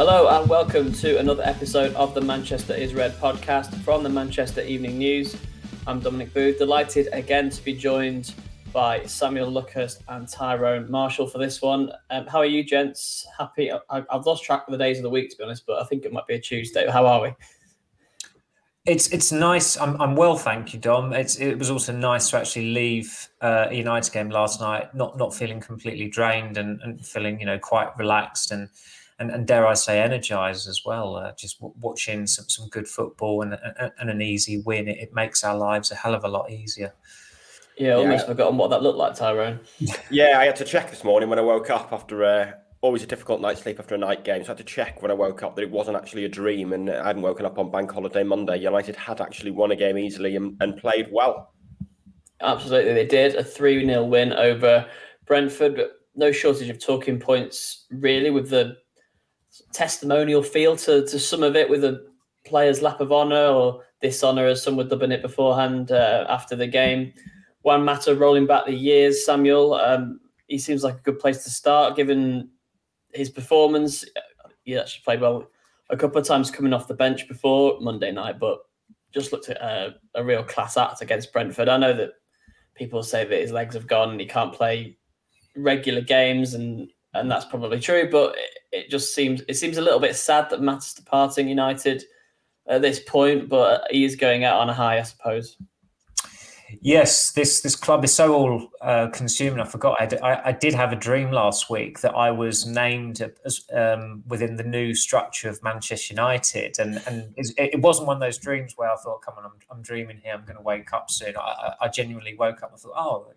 Hello and welcome to another episode of the Manchester is Red podcast from the Manchester Evening News. I'm Dominic Booth, delighted again to be joined by Samuel Luckhurst and Tyrone Marshall for this one. Um, how are you, gents? Happy? I, I've lost track of the days of the week to be honest, but I think it might be a Tuesday. How are we? It's it's nice. I'm I'm well, thank you, Dom. It's it was also nice to actually leave uh, a United game last night, not not feeling completely drained and, and feeling you know quite relaxed and and, and dare I say, energized as well. Uh, just w- watching some, some good football and, and, and an easy win, it, it, makes our lives a hell of a lot easier. Yeah, almost yeah. forgotten what that looked like, Tyrone. yeah, I had to check this morning when I woke up after uh, always a difficult night's sleep after a night game. So I had to check when I woke up that it wasn't actually a dream and I hadn't woken up on Bank Holiday Monday. United had actually won a game easily and, and played well. Absolutely, they did. A 3 0 win over Brentford, but no shortage of talking points, really, with the testimonial feel to, to some of it with a player's lap of honour or dishonour, as some were dubbing it beforehand uh, after the game. Juan Mata rolling back the years, Samuel, um, he seems like a good place to start given his performance. He actually played well a couple of times coming off the bench before Monday night, but just looked at a, a real class act against Brentford. I know that people say that his legs have gone and he can't play regular games, and and that's probably true. But it, it just seems it seems a little bit sad that Mata's departing United at this point, but he is going out on a high, I suppose. Yes, this this club is so all uh, consuming. I forgot. I, d- I, I did have a dream last week that I was named as, um, within the new structure of Manchester United, and and it wasn't one of those dreams where I thought, "Come on, I'm, I'm dreaming here. I'm going to wake up soon." I, I genuinely woke up and thought, "Oh,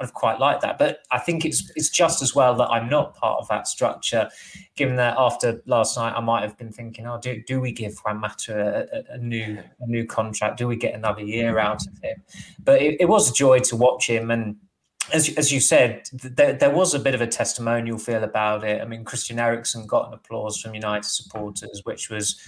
have quite liked that. But I think it's it's just as well that I'm not part of that structure, given that after last night I might have been thinking, oh, do, do we give Juan Mata a, a, new a new contract? Do we get another year out of him? But it, it was a joy to watch him and as, as you said, there, there was a bit of a testimonial feel about it. I mean, Christian Eriksen got an applause from United supporters, which was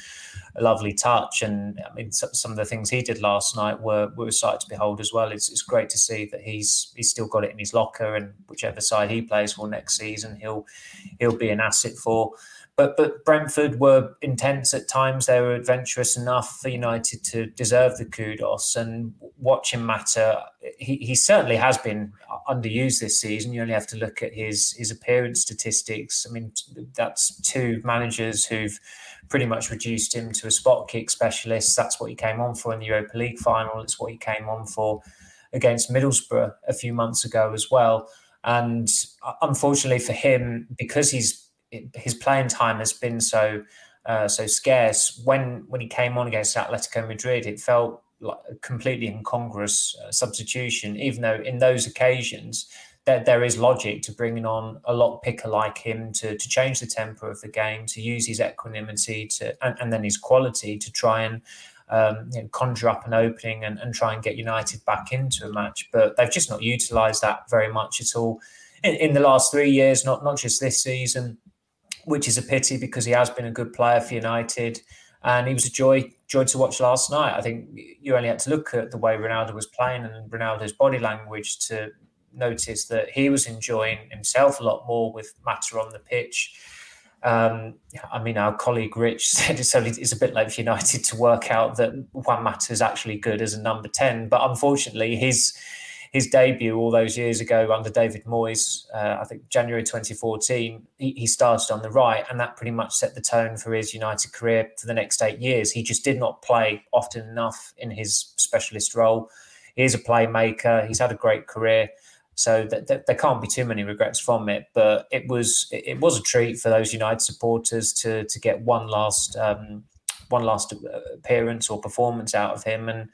a lovely touch. And I mean, some of the things he did last night were were a sight to behold as well. It's, it's great to see that he's he's still got it in his locker, and whichever side he plays for next season, he'll he'll be an asset for. But but Brentford were intense at times. They were adventurous enough for United to deserve the kudos. And watching Mata, he, he certainly has been underused this season. You only have to look at his his appearance statistics. I mean, that's two managers who've pretty much reduced him to a spot kick specialist. That's what he came on for in the Europa League final. It's what he came on for against Middlesbrough a few months ago as well. And uh, unfortunately for him, because he's his playing time has been so uh, so scarce. When when he came on against Atletico Madrid, it felt like a completely incongruous uh, substitution. Even though in those occasions there, there is logic to bringing on a lock picker like him to to change the tempo of the game, to use his equanimity to and, and then his quality to try and um, you know, conjure up an opening and, and try and get United back into a match. But they've just not utilised that very much at all in, in the last three years. Not not just this season which is a pity because he has been a good player for United. And he was a joy joy to watch last night. I think you only had to look at the way Ronaldo was playing and Ronaldo's body language to notice that he was enjoying himself a lot more with Mata on the pitch. Um, I mean, our colleague Rich said it's, only, it's a bit late for United to work out that Juan Mata is actually good as a number 10. But unfortunately, his his debut all those years ago under David Moyes, uh, I think January 2014, he, he, started on the right, and that pretty much set the tone for his United career for the next eight years. He just did not play often enough in his specialist role. He is a playmaker. He's had a great career. So th- th- there can't be too many regrets from it. But it was it was a treat for those United supporters to to get one last um, one last appearance or performance out of him, and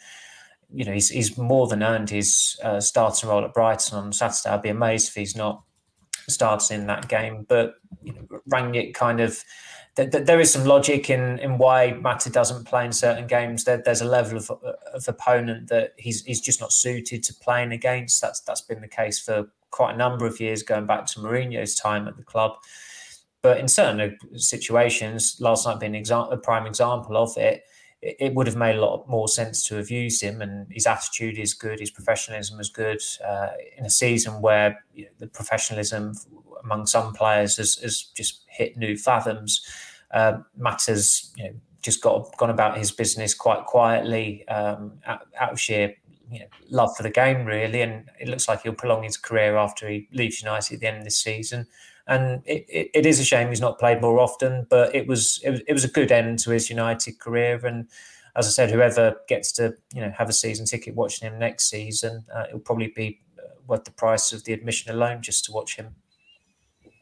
you know he's he's more than earned his uh, starting role at Brighton on Saturday. I'd be amazed if he's not starting in that game. But you know, Rangnick kind of there is some logic in in why Mata doesn't play in certain games. There, there's a level of, of opponent that he's he's just not suited to playing against. That's that's been the case for quite a number of years, going back to Mourinho's time at the club. But in certain situations, last night being exa- a prime example of it, it, would have made a lot more sense to have used him. And his attitude is good, his professionalism is good. Uh, in a season where you know, the professionalism among some players has, has just hit new fathoms, uh, Mata's you know, just got gone about his business quite quietly um, out, out, of sheer you know, love for the game, really. And it looks like he'll prolong his career after he leaves United at the end of this season. And it, it, it is a shame he's not played more often, but it was, it it was a good end to his United career. And as I said, whoever gets to you know have a season ticket watching him next season, uh, it'll probably be uh, worth the price of the admission alone just to watch him.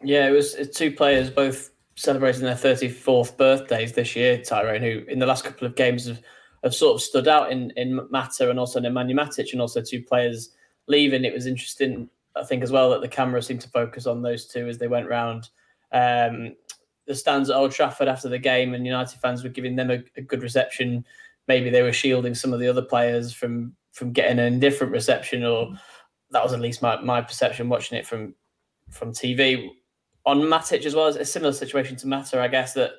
Yeah, it was two players both celebrating their 34th birthdays this year, Tyrone, who in the last couple of games have, have sort of stood out in, in Mata and also Nemanja Matic, and also two players leaving. It was interesting, I think, as well, that the camera seemed to focus on those two as they went round um, the stands at Old Trafford after the game, and United fans were giving them a, a good reception. Maybe they were shielding some of the other players from from getting an indifferent reception, or that was at least my, my perception watching it from from TV on Matic as well as a similar situation to Mata, I guess that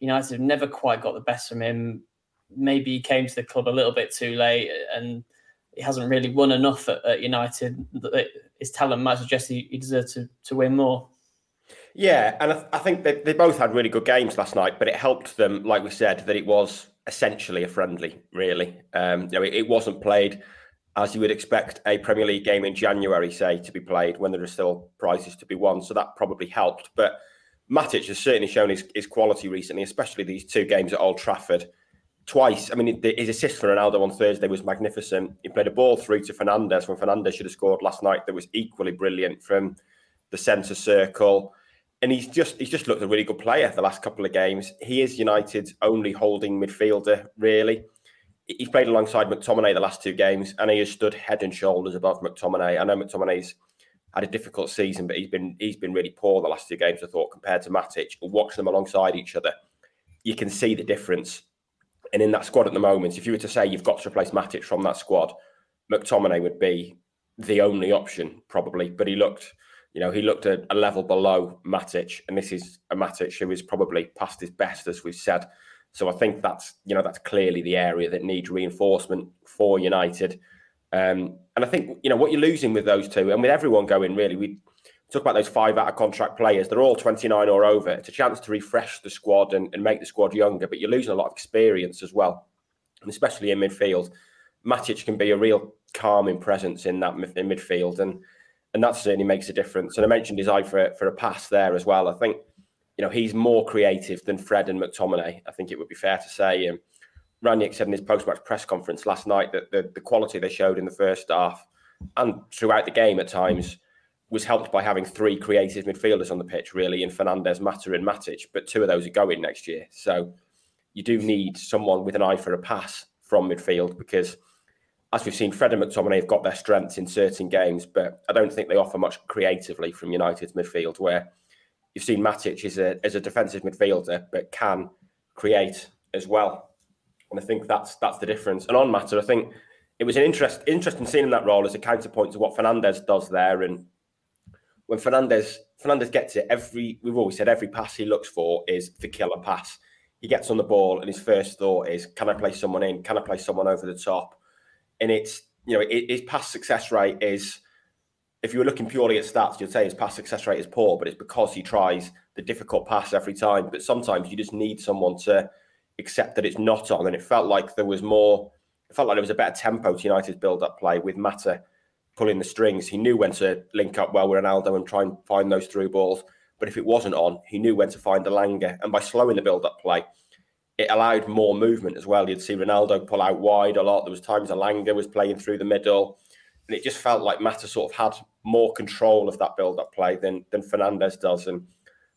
United have never quite got the best from him. Maybe he came to the club a little bit too late, and he hasn't really won enough at, at United. His talent might suggest he, he deserves to, to win more. Yeah, and I, I think they, they both had really good games last night, but it helped them, like we said, that it was essentially a friendly. Really, um, you know, it, it wasn't played as you would expect a Premier League game in January, say, to be played when there are still prizes to be won. So that probably helped. But Matic has certainly shown his, his quality recently, especially these two games at Old Trafford. Twice, I mean, his assist for Ronaldo on Thursday was magnificent. He played a ball through to Fernandes when Fernandes should have scored last night. That was equally brilliant from the centre circle, and he's just he's just looked a really good player the last couple of games. He is United's only holding midfielder, really he's played alongside McTominay the last two games, and he has stood head and shoulders above McTominay. I know McTominay's had a difficult season, but he's been he's been really poor the last two games. I thought compared to Matic, watching them alongside each other, you can see the difference. And in that squad at the moment, if you were to say you've got to replace Matic from that squad, McTominay would be the only option probably. But he looked, you know, he looked a, a level below Matic, and this is a Matic who is probably past his best, as we've said. So I think that's you know that's clearly the area that needs reinforcement for United. Um, and I think you know what you're losing with those two, and with everyone going really, we talk about those five out of contract players. They're all 29 or over. It's a chance to refresh the squad and, and make the squad younger, but you're losing a lot of experience as well, and especially in midfield. Matic can be a real calming presence in that in midfield, and and that certainly makes a difference. And I mentioned his eye for for a pass there as well. I think you know, he's more creative than Fred and McTominay. I think it would be fair to say. Um, and Rangnick said in his post-match press conference last night that the, the quality they showed in the first half and throughout the game at times was helped by having three creative midfielders on the pitch, really, in Fernandes, Mata, and Matic. But two of those are going next year. So you do need someone with an eye for a pass from midfield because, as we've seen, Fred and McTominay have got their strengths in certain games, but I don't think they offer much creatively from United's midfield, where you've seen Matic as a as a defensive midfielder, but can create as well. And I think that's that's the difference. And on Mata, I think it was an interest interesting seeing in that role as a counterpoint to what Fernandes does there. And when Fernandes Fernandes gets it, every we've always said every pass he looks for is the killer pass. He gets on the ball and his first thought is, can I play someone in? Can I play someone over the top? And it's you know his pass success rate is if you were looking purely at stats, you'd say his pass success rate is poor, but it's because he tries the difficult pass every time. But sometimes you just need someone to accept that it's not on. And it felt like there was more, it felt like there was a better tempo to United's build up play with Mata pulling the strings. He knew when to link up well with Ronaldo and try and find those through balls. But if it wasn't on, he knew when to find Elanga. And by slowing the build up play, it allowed more movement as well. You'd see Ronaldo pull out wide a lot. There was times Elanga was playing through the middle and it just felt like Mata sort of had more control of that build-up play than than Fernandes does. And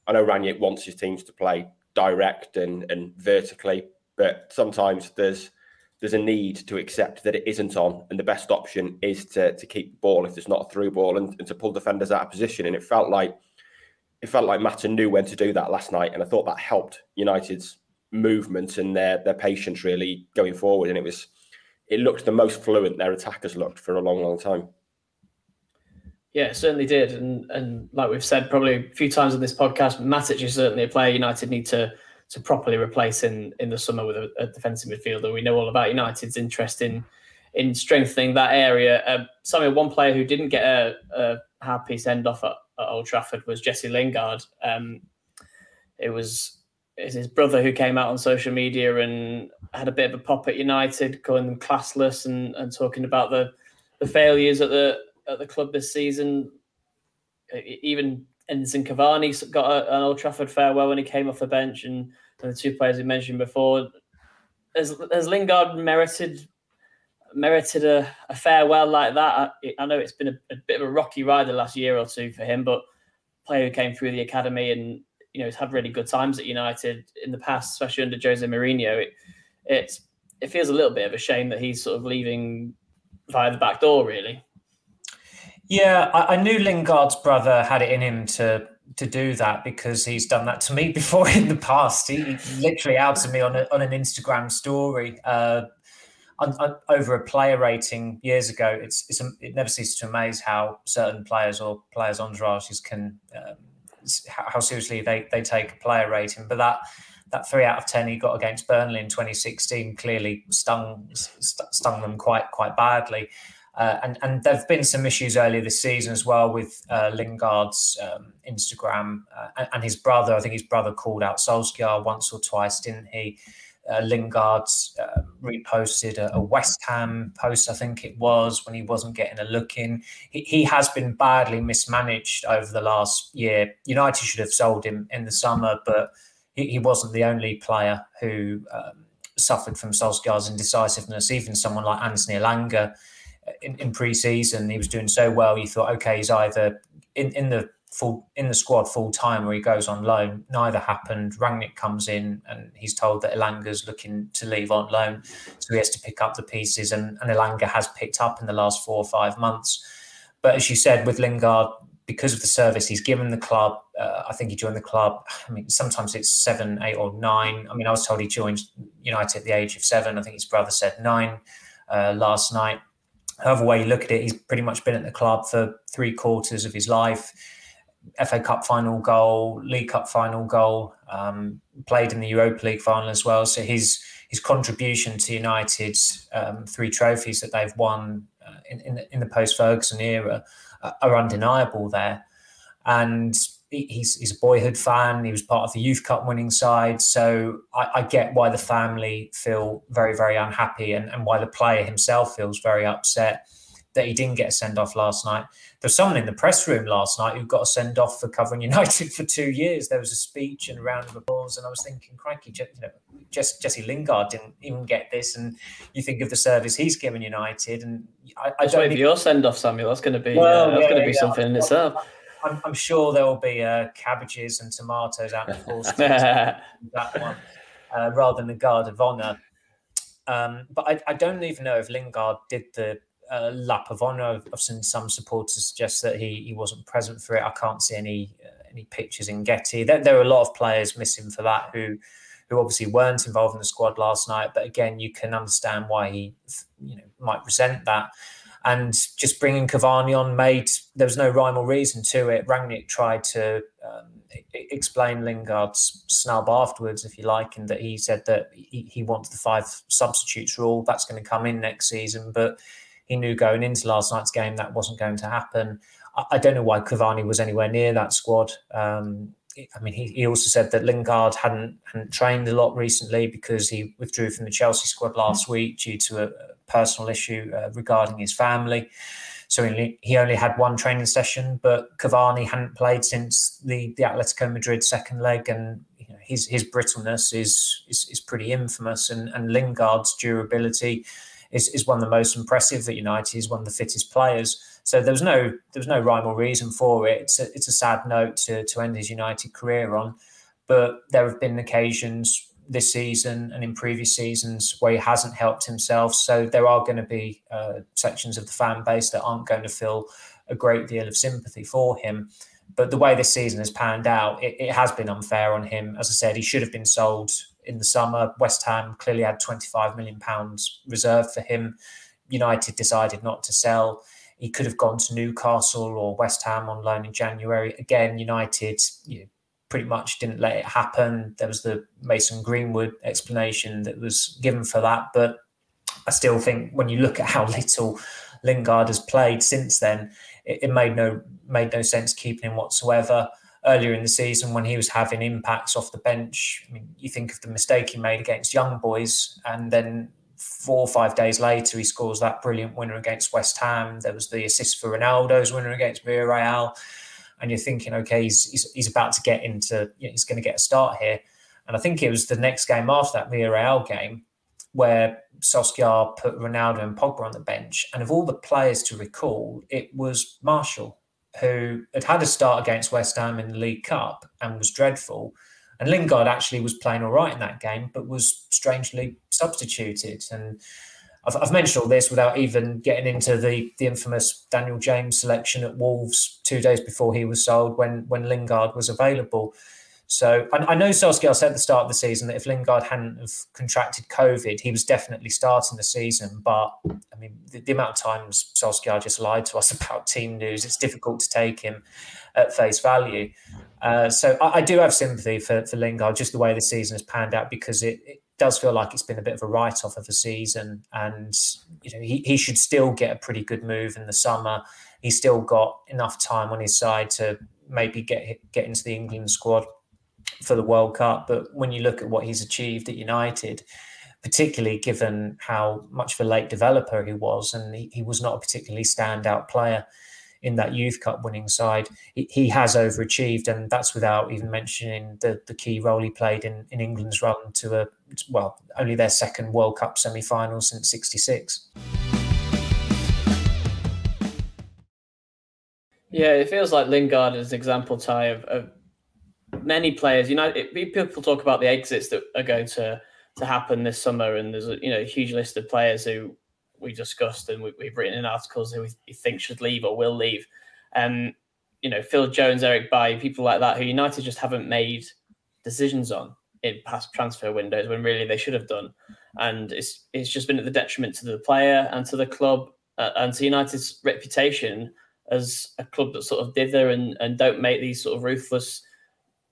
I know Rangnick wants his teams to play direct and, and vertically, but sometimes there's there's a need to accept that it isn't on, and the best option is to to keep the ball if there's not a through ball and, and to pull defenders out of position. And it felt like it felt like Mata knew when to do that last night, and I thought that helped United's movement and their their patience really going forward. And it was it looked the most fluent their attackers looked for a long, long time. Yeah, it certainly did, and and like we've said probably a few times on this podcast, Matic is certainly a player United need to to properly replace in in the summer with a, a defensive midfielder. We know all about United's interest in in strengthening that area. Uh, Samuel, one player who didn't get a, a happy send off at, at, Old Trafford was Jesse Lingard. Um, it was his brother who came out on social media and had a bit of a pop at United, calling them classless and, and talking about the the failures at the at the club this season. Even Edinson Cavani got a, an Old Trafford farewell when he came off the bench, and, and the two players we mentioned before. Has, has Lingard merited merited a, a farewell like that? I, I know it's been a, a, bit of a rocky ride the last year or two for him, but player who came through the academy and you know has had really good times at United in the past, especially under Jose Mourinho. It, it's it feels a little bit of a shame that he's sort of leaving via the back door, really. Yeah, I, I, knew Lingard's brother had it in him to to do that because he's done that to me before in the past. He literally outed me on a, on an Instagram story uh, on, on, over a player rating years ago. It's, it's it never ceases to amaze how certain players or players' entourages can um, how seriously they they take a player rating. But that that three out of ten he got against Burnley in 2016 clearly stung stung them quite quite badly. Uh, and and there've been some issues earlier this season as well with uh, Lingard's um, Instagram uh, and his brother. I think his brother called out Solskjaer once or twice, didn't he? Uh, Lingard uh, reposted a, a, West Ham post, I think it was, when he wasn't getting a look in. He, he, has been badly mismanaged over the last year. United should have sold him in the summer, but he, he wasn't the only player who um, suffered from Solskjaer's indecisiveness. Even someone like Anthony Elanga in, in pre-season, he was doing so well. You thought, okay, he's either in, in the full in the squad full time or he goes on loan. Neither happened. Rangnick comes in and he's told that Elanga's looking to leave on loan, so he has to pick up the pieces. And, and Elanga has picked up in the last four or five months. But as you said, with Lingard, because of the service he's given the club, uh, I think he joined the club. I mean, sometimes it's seven, eight, or nine. I mean, I was told he joined United at the age of seven. I think his brother said nine uh, last night however way you look at it, he's pretty much been at the club for three quarters of his life. FA Cup final goal, League Cup final goal, um, played in the Europa League final as well. So his his contribution to United's um, three trophies that they've won uh, in, in, in the post Ferguson era uh, are undeniable there. And he's, he's a boyhood fan. He was part of the Youth Cup winning side. So I, I get why the family feel very, very unhappy and, and why the player himself feels very upset that he didn't get a send off last night. There was someone in the press room last night who got a send off for covering United for two years. There was a speech and a round of applause, and I was thinking, crikey, you know, Jesse Lingard didn't even get this, and you think of the service he's given United, and I, I don't. Think... your send off, Samuel. That's going to be well, uh, that's yeah, going to be yeah, something in itself. I'm, I'm sure there will be uh, cabbages and tomatoes out in full that one, uh, rather than the guard of honour. Um, but I, I, don't even know if Lingard did the uh, lap of honour. I've seen some supporters suggest that he, he wasn't present for it. I can't see any uh, any pictures in Getty. There, there, are a lot of players missing for that who who obviously weren't involved in the squad last night. But again, you can understand why he you know might resent that and just bringing Cavani on made there was no rhyme or reason to it. Rangnick tried to um, explain Lingard's snub afterwards, if you like, and that he said that he, he wanted the five substitutes rule. That's going to come in next season, but he knew going into last night's game that wasn't going to happen. I, I don't know why Cavani was anywhere near that squad. Um, I mean, he, he also said that Lingard hadn't hadn't trained a lot recently because he withdrew from the Chelsea squad last week due to a, a personal issue uh, regarding his family. So he, he only had one training session, but Cavani hadn't played since the the Atletico Madrid second leg, and you know, his his brittleness is, is is pretty infamous, and and Lingard's durability is, is one of the most impressive that United. is one of the fittest players. So there was no there was no rhyme or reason for it. It's a, it's a sad note to to end his United career on, but there have been occasions this season and in previous seasons where he hasn't helped himself. So there are going to be uh, sections of the fan base that aren't going to feel a great deal of sympathy for him. But the way this season has panned out, it, it has been unfair on him. As I said, he should have been sold in the summer. West Ham clearly had 25 million pounds reserved for him. United decided not to sell. He could have gone to Newcastle or West Ham on loan in January. Again, United you know, pretty much didn't let it happen. There was the Mason Greenwood explanation that was given for that, but I still think when you look at how little Lingard has played since then, it, it made no made no sense keeping him whatsoever earlier in the season when he was having impacts off the bench. I mean, you think of the mistake he made against Young Boys, and then four or five days later, he scores that brilliant winner against West Ham. There was the assist for Ronaldo's winner against Villarreal. And you're thinking, okay, he's, he's, he's about to get into, you know, he's going to get a start here. And I think it was the next game after that Villarreal game where Solskjaer put Ronaldo and Pogba on the bench. And of all the players to recall, it was Marshall, who had had a start against West Ham in the League Cup and was dreadful. And Lingard actually was playing all right in that game, but was strangely substituted. And I've, I've, mentioned all this without even getting into the, the infamous Daniel James selection at Wolves two days before he was sold when, when Lingard was available. So I, I know Solskjaer said at the start of the season that if Lingard hadn't have contracted COVID, he was definitely starting the season. But I mean, the, the, amount of times Solskjaer just lied to us about team news, it's difficult to take him at face value. Uh, so I, I, do have sympathy for, for Lingard, just the way the season has panned out, because it, it does feel like it's been a bit of a write-off of a season, and you know he, he should still get a pretty good move in the summer. He's still got enough time on his side to maybe get get into the England squad for the World Cup. But when you look at what he's achieved at United, particularly given how much of a late developer he was, and he, he was not a particularly standout player in that Youth Cup winning side, he, he, has overachieved, and that's without even mentioning the, the key role he played in, in England's run to a well, only their second World Cup semi final since '66. Yeah, it feels like Lingard is an example tie of, of many players. You know, it, people talk about the exits that are going to to happen this summer, and there's a you know a huge list of players who we discussed and we, have written in articles who we think should leave or will leave. Um, you know, Phil Jones, Eric Bailly, people like that, who United just haven't made decisions on in past transfer windows when really they should have done, and it's it's just been at the detriment to the player and to the club uh, and to United's reputation as a club that sort of dither and, and don't make these sort of ruthless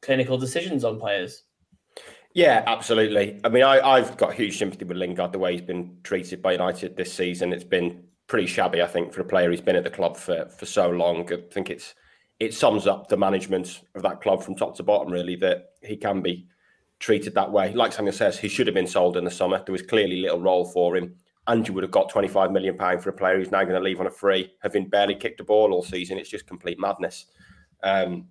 clinical decisions on players. Yeah, absolutely. I mean, I, have got huge sympathy with Lingard, the way he's been treated by United this season. It's been pretty shabby, I think, for a player who's been at the club for, for so long. I think it's it sums up the management of that club from top to bottom, really, that he can be treated that way. Like Samuel says, he should have been sold in the summer. There was clearly little role for him. And you would have got £25 million for a player who's now going to leave on a free, having barely kicked a ball all season. It's just complete madness. Um,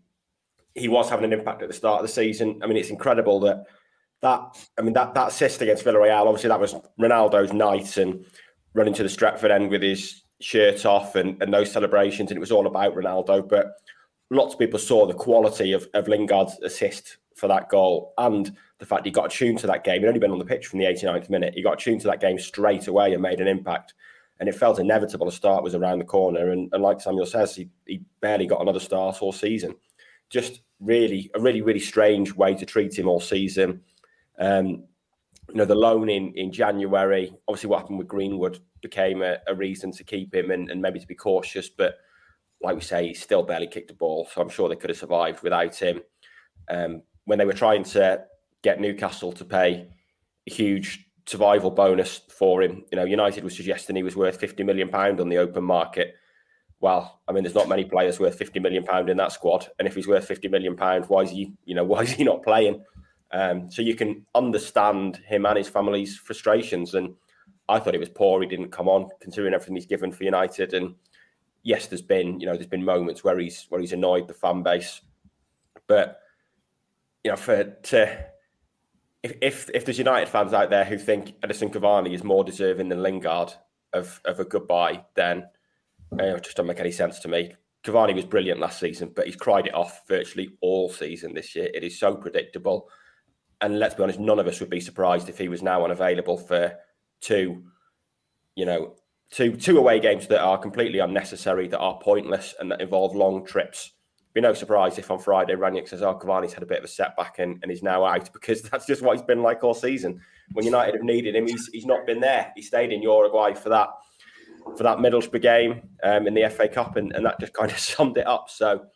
he was having an impact at the start of the season. I mean, it's incredible that that I mean that that assist against Villarreal, obviously that was Ronaldo's night and running to the Stretford end with his shirt off and, and those celebrations, and it was all about Ronaldo. But lots of people saw the quality of, of Lingard's assist for that goal and the fact he got tuned to that game. He'd only been on the pitch from the 89th minute. He got tuned to that game straight away and made an impact. And it felt inevitable. A start was around the corner. And, and like Samuel says, he, he barely got another start all season just really a really really strange way to treat him all season. Um, you know, the loan in in January, obviously what happened with Greenwood became a, a reason to keep him and, and, maybe to be cautious. But like we say, he still barely kicked a ball, so I'm sure they could have survived without him. Um, when they were trying to get Newcastle to pay a huge survival bonus for him, you know, United was suggesting he was worth 50 million pound on the open market well, I mean, there's not many players worth 50 million pound in that squad, and if he's worth 50 million pound, why is he, you know, why is he not playing? Um, so you can understand him and his family's frustrations. And I thought it was poor he didn't come on, considering everything he's given for United. And yes, there's been, you know, there's been moments where he's where he's annoyed the fan base, but you know, for to if, if if there's United fans out there who think Edinson Cavani is more deserving than Lingard of of a goodbye, then it just don't make any sense to me. Cavani was brilliant last season, but he's cried it off virtually all season this year. It is so predictable. And let's be honest, none of us would be surprised if he was now unavailable for two, you know, two two away games that are completely unnecessary, that are pointless, and that involve long trips. Be no surprise if on Friday Rangnick says, "Oh, Cavani's had a bit of a setback and, and he's now out," because that's just what he's been like all season. When United have needed him, he's he's not been there. He stayed in Uruguay for that for that Middlesbrough game um, in the FA Cup, and, and that just kind of summed it up. So,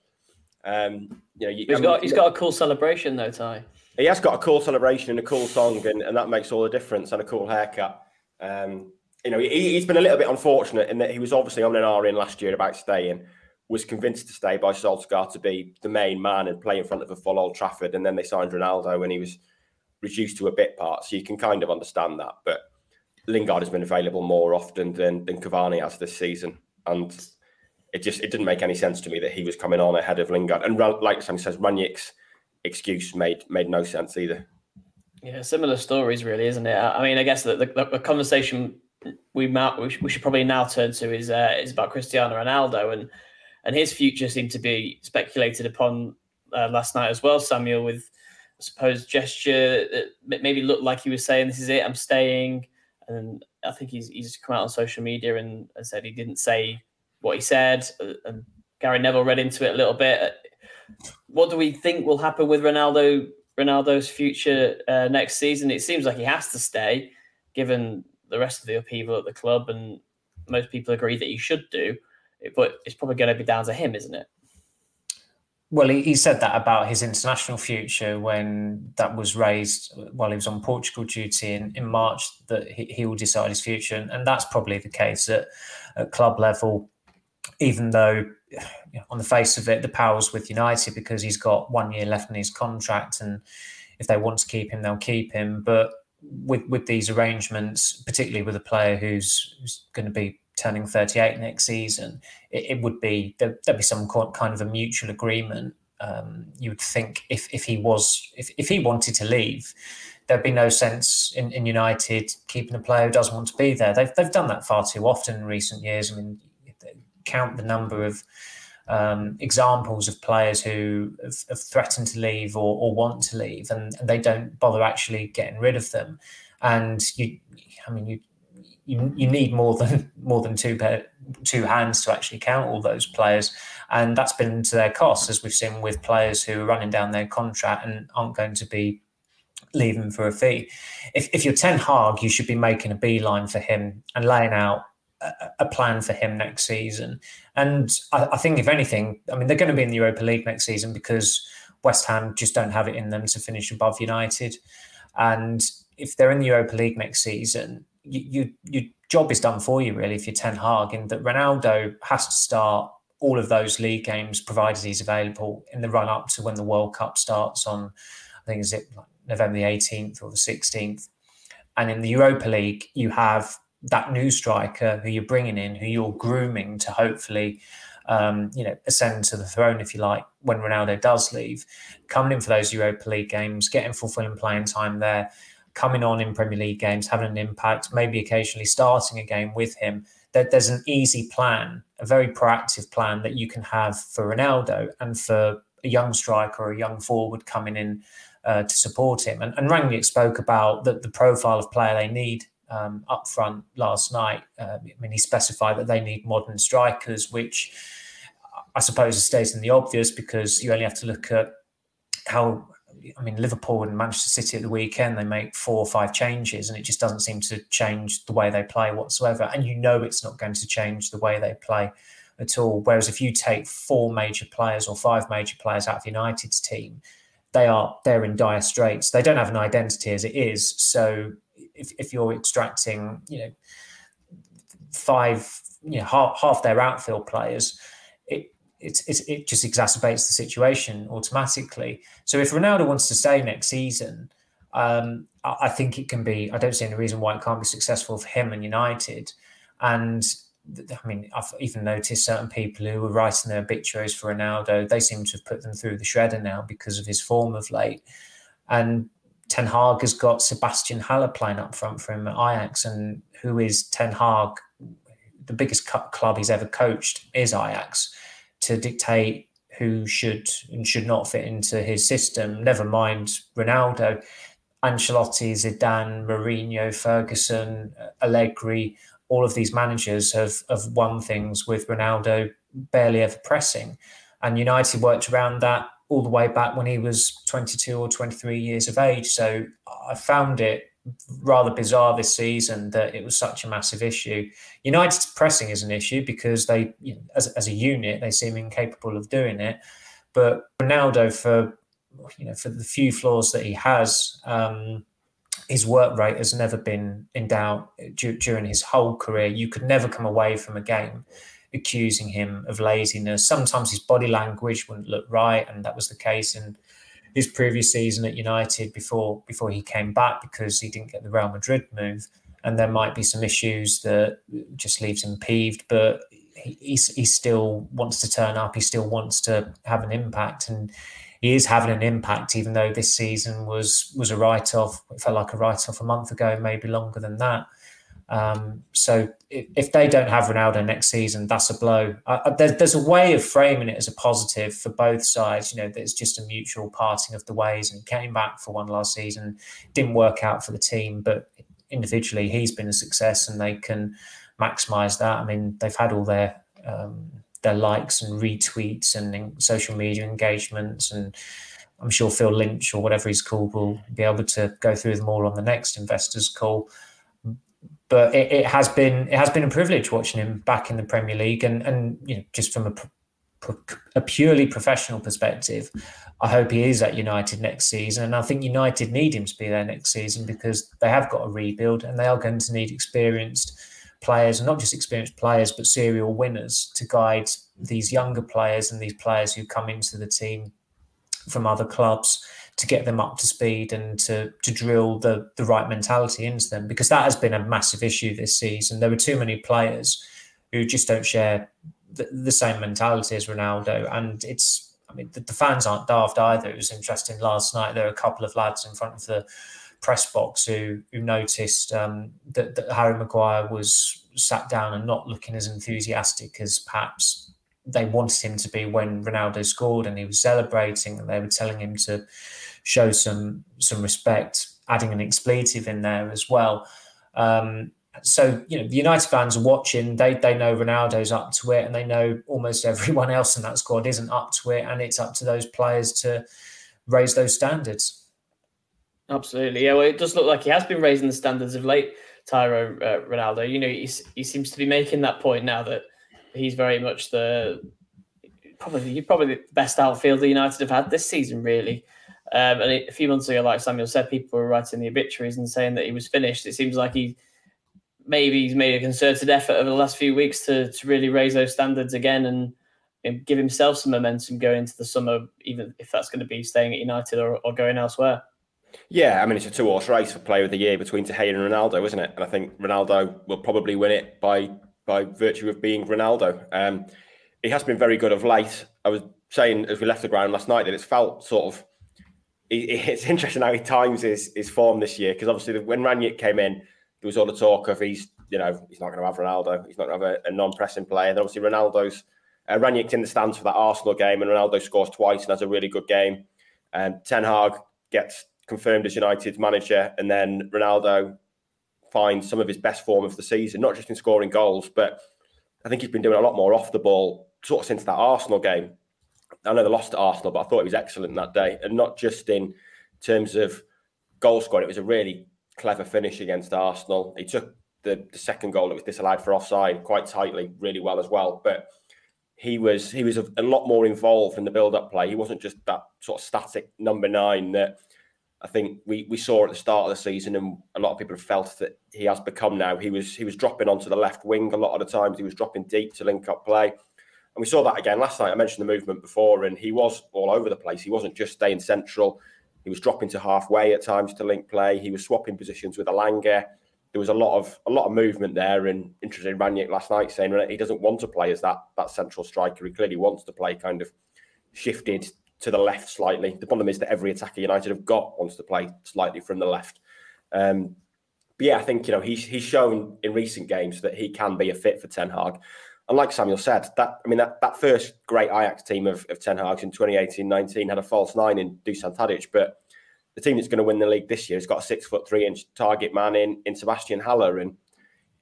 um, you know, you, he's I mean, got he's got a cool celebration though, Ty. He has got a cool celebration and a cool song, and, and that makes all the difference, and a cool haircut. Um, you know, he, has been a little bit unfortunate in that he was obviously on an R in last year about staying, was convinced to stay by Solskjaer to be the main man and play in front of a full Old Trafford, and then they signed Ronaldo and he was reduced to a bit part. So you can kind of understand that, but Lingard has been available more often than than Cavani has this season, and it just it didn't make any sense to me that he was coming on ahead of Lingard. And like Sam says, Rangnick's excuse made made no sense either. Yeah, similar stories, really, isn't it? I mean, I guess the, the, the conversation we might we should probably now turn to is uh, is about Cristiano Ronaldo and and his future seemed to be speculated upon uh, last night as well. Samuel with I suppose gesture that maybe looked like he was saying, "This is it, I'm staying." And I think he's he's come out on social media and, and said he didn't say what he said, uh, and Gary Neville read into it a little bit. What do we think will happen with Ronaldo Ronaldo's future uh, next season? It seems like he has to stay, given the rest of the upheaval at the club, and most people agree that he should do. But it's probably going to be down to him, isn't it? Well, he, he, said that about his international future when that was raised while he was on Portugal duty in, in March, that he, he will decide his future. And, and that's probably the case at, at club level, even though on the face of it, the power's with United because he's got one year left in his contract. And if they want to keep him, they'll keep him. But with, with these arrangements, particularly with a player who's, who's going to be turning 38 next season, it, it would be there, would be some kind of a mutual agreement. Um, you would think if, if he was if, if he wanted to leave, there'd be no sense in, in United keeping a player who doesn't want to be there. They've they've done that far too often in recent years. I mean, count the number of um, examples of players who have, have threatened to leave or, or want to leave, and, and, they don't bother actually getting rid of them. And you, I mean, you you, you need more than more than two pair, two hands to actually count all those players, and that's been to their cost, as we've seen with players who are running down their contract and aren't going to be leaving for a fee. If, if you're Ten Hag, you should be making a beeline for him and laying out a, a plan for him next season. And I, I think, if anything, I mean, they're going to be in the Europa League next season because West Ham just don't have it in them to finish above United. And if they're in the Europa League next season, you, you, your job is done for you really if you're Ten Hag, in that Ronaldo has to start all of those league games provided he's available in the run up to when the World Cup starts on, I think is it November the 18th or the 16th. And in the Europa League, you have that new striker who you're bringing in, who you're grooming to hopefully, um, you know, ascend to the throne, if you like, when Ronaldo does leave. Coming in for those Europa League games, getting fulfilling playing time there, coming on in Premier League games, having an impact, maybe occasionally starting a game with him. That there's an easy plan, a very proactive plan that you can have for Ronaldo and for a young striker or a young forward coming in uh, to support him. And, and Rangnick spoke about the, the profile of player they need um, up front last night. Uh, I mean, he specified that they need modern strikers, which I suppose is stating the obvious because you only have to look at how I mean, Liverpool and Manchester City at the weekend, they make four or five changes, and it just doesn't seem to change the way they play whatsoever. And you know it's not going to change the way they play at all. Whereas if you take four major players or five major players out of United's team, they are they're in dire straits. They don't have an identity as it is. So if, if you're extracting, you know, five, you know, half, half their outfield players, it's, it's, it just exacerbates the situation automatically. So if Ronaldo wants to stay next season, um, I, I, think it can be. I don't see any reason why it can't be successful for him and United. And I mean, I've even noticed certain people who were writing their obituaries for Ronaldo. They seem to have put them through the shredder now because of his form of late. And Ten Hag has got Sebastian Haller playing up front for him at Ajax, and who is Ten Hag? The biggest club he's ever coached is Ajax. To dictate who should and should not fit into his system, never mind Ronaldo. Ancelotti, Zidane, Mourinho, Ferguson, Allegri, all of these managers have, have won things with Ronaldo barely ever pressing. And United worked around that all the way back when he was 22 or 23 years of age. So I found it rather bizarre this season that it was such a massive issue. United's pressing is an issue because they, as, as a unit, they seem incapable of doing it. But Ronaldo, for you know, for the few flaws that he has, um, his work rate has never been in doubt during his whole career. You could never come away from a game accusing him of laziness. Sometimes his body language wouldn't look right, and that was the case in his previous season at United before before he came back because he didn't get the Real Madrid move. And there might be some issues that just leaves him peeved, but he, he still wants to turn up. He still wants to have an impact, and he is having an impact. Even though this season was was a write off, it felt like a write off a month ago, maybe longer than that. Um, so if, if, they don't have Ronaldo next season, that's a blow. Uh, there, there's a way of framing it as a positive for both sides. You know, that it's just a mutual parting of the ways. And came back for one last season, didn't work out for the team, but individually he's been a success, and they can maximise that. I mean, they've had all their um, their likes and retweets and social media engagements and I'm sure Phil Lynch or whatever he's called will be able to go through them all on the next investors call but it, it, has been it has been a privilege watching him back in the Premier League, and and you know just from a a purely professional perspective, I hope he is at United next season, and I think United need him to be there next season because they have got a rebuild and they are going to need experienced players, and not just experienced players, but serial winners to guide these younger players and these players who come into the team from other clubs to get them up to speed and to to drill the the right mentality into them because that has been a massive issue this season. There were too many players who just don't share the, the same mentality as Ronaldo, and it's I mean the, the, fans aren't daft either. It was interesting last night. There were a couple of lads in front of the press box who who noticed um, that, that Harry Maguire was sat down and not looking as enthusiastic as perhaps they wanted him to be when Ronaldo scored and he was celebrating and they were telling him to show some some respect, adding an expletive in there as well. Um, so you know the United fans are watching. They they know Ronaldo's up to it, and they know almost everyone else in that squad isn't up to it, and it's up to those players to raise those standards. Absolutely, yeah. Well, it does look like he has been raising the standards of late, Tyro uh, Ronaldo. You know, he's, he seems to be making that point now that he's very much the probably probably the best outfielder United have had this season, really. Um, and a few months ago, like Samuel said, people were writing the obituaries and saying that he was finished. It seems like he maybe he's made a concerted effort over the last few weeks to to really raise those standards again and, and give himself some momentum going into the summer, even if that's going to be staying at United or, or going elsewhere. Yeah, I mean it's a two-horse race for Player of the Year between De Gea and Ronaldo, isn't it? And I think Ronaldo will probably win it by by virtue of being Ronaldo. Um, he has been very good of late. I was saying as we left the ground last night that it's felt sort of. It's interesting how he times his, his form this year because obviously when Rangnick came in, there was all the talk of he's you know he's not going to have Ronaldo, he's not going to have a, a non-pressing player. Then obviously Ronaldo's uh, Rangnick's in the stands for that Arsenal game, and Ronaldo scores twice and has a really good game. Um, Ten Hag gets confirmed as United's manager, and then Ronaldo find some of his best form of the season, not just in scoring goals, but I think he's been doing a lot more off the ball sort of since that Arsenal game. I know they lost to Arsenal, but I thought he was excellent that day, and not just in terms of goal scoring. It was a really clever finish against Arsenal. He took the, the second goal that was disallowed for offside quite tightly, really well as well. But he was he was a, a lot more involved in the build-up play. He wasn't just that sort of static number nine that I think we, we saw at the start of the season, and a lot of people have felt that he has become now. He was he was dropping onto the left wing a lot of the times. He was dropping deep to link up play, and we saw that again last night. I mentioned the movement before, and he was all over the place. He wasn't just staying central. He was dropping to halfway at times to link play. He was swapping positions with Elanga. There was a lot of a lot of movement there, and interesting Rangnick last night saying he doesn't want to play as that that central striker. He clearly wants to play kind of shifted to the left slightly. The problem is that every attacker United have got wants to play slightly from the left. Um, but yeah, I think you know he's he's shown in recent games that he can be a fit for Ten Hag. And like Samuel said, that I mean that, that first great Ajax team of, of Ten Hag's in 2018-19 had a false nine in Dusan Tadic, but the team that's going to win the league this year has got a six foot three inch target man in in Sebastian Haller, and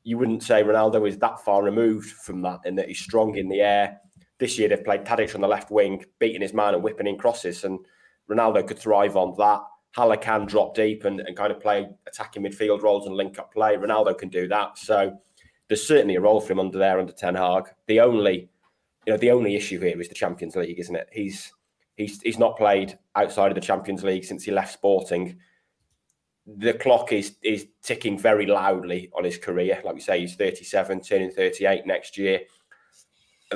you wouldn't say Ronaldo is that far removed from that, in that he's strong in the air. This year they've played Tadic on the left wing, beating his man and whipping in crosses, and Ronaldo could thrive on that. Haller can drop deep and, and kind of play attacking midfield roles and link up play. Ronaldo can do that. So there's certainly a role for him under there under Ten Hag. The only, you know, the only issue here is the Champions League, isn't it? He's he's he's not played outside of the Champions League since he left Sporting. The clock is is ticking very loudly on his career. Like we say, he's 37, turning 38 next year,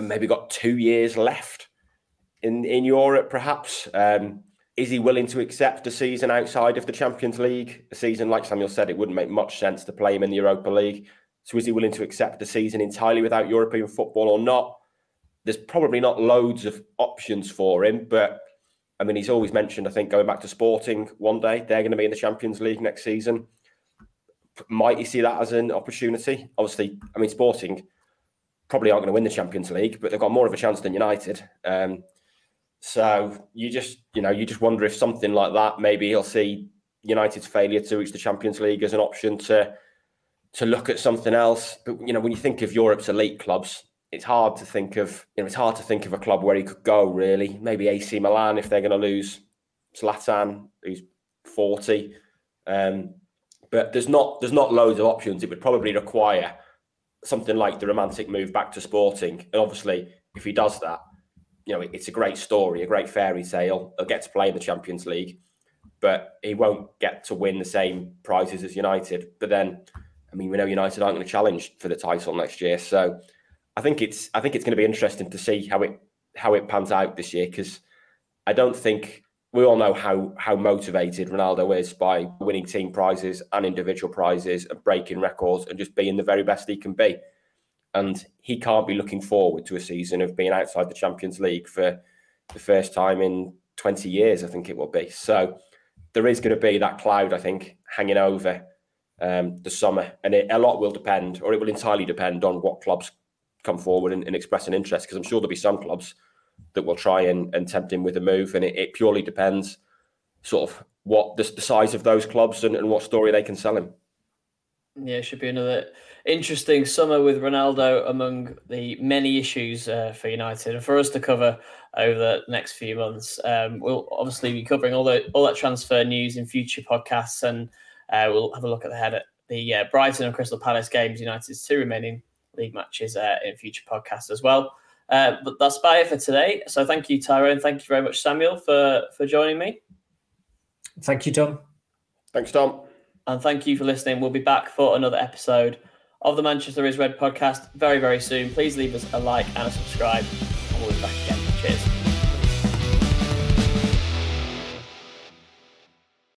maybe got two years left in in Europe, perhaps. Um, is he willing to accept a season outside of the Champions League? A season, like Samuel said, it wouldn't make much sense to play him in the Europa League. So is he willing to accept the season entirely without European football or not? There's probably not loads of options for him, but I mean, he's always mentioned, I think, going back to Sporting one day, they're going to be in the Champions League next season. Might you see that as an opportunity? Obviously, I mean, Sporting probably aren't going to win the Champions League, but they've got more of a chance than United. Um, so you just, you know, you just wonder if something like that, maybe he'll see United's failure to reach the Champions League as an option to to look at something else. But you know, when you think of Europe's elite clubs, it's hard to think of, you know, it's hard to think of a club where he could go. Really, maybe AC Milan if they're going to lose Zlatan, who's forty. Um, but there's not there's not loads of options. It would probably require something like the romantic move back to Sporting, and obviously, if he does that, you know, it's a great story, a great fairy tale. He'll get to play in the Champions League, but he won't get to win the same prizes as United. But then, I mean, we know United aren't going to challenge for the title next year, so I think it's I think it's going to be interesting to see how it how it pans out this year because I don't think we all know how how motivated Ronaldo is by winning team prizes and individual prizes and breaking records and just being the very best he can be and he can't be looking forward to a season of being outside the Champions League for the first time in 20 years, I think it will be. So there is going to be that cloud, I think, hanging over um, the summer, and it, a lot will depend, or it will entirely depend on what clubs come forward and, and express an interest. Because I'm sure there'll be some clubs that will try and, and tempt him with a move, and it, it purely depends, sort of, what the, the size of those clubs and, and what story they can sell him. Yeah, it should be another interesting summer with Ronaldo among the many issues uh, for United and for us to cover over the next few months. Um, we'll obviously be covering all the all that transfer news in future podcasts, and uh, we'll have a look at the head at the uh, Brighton and Crystal Palace games, United's two remaining league matches uh, in future podcasts as well. Uh, but that's about it for today. So thank you, Tyrone. Thank you very much, Samuel, for for joining me. Thank you, Dom. Thanks, Dom. And thank you for listening. We'll be back for another episode of the Manchester is Red podcast very, very soon. Please leave us a like and a subscribe, and we'll be back again. Cheers.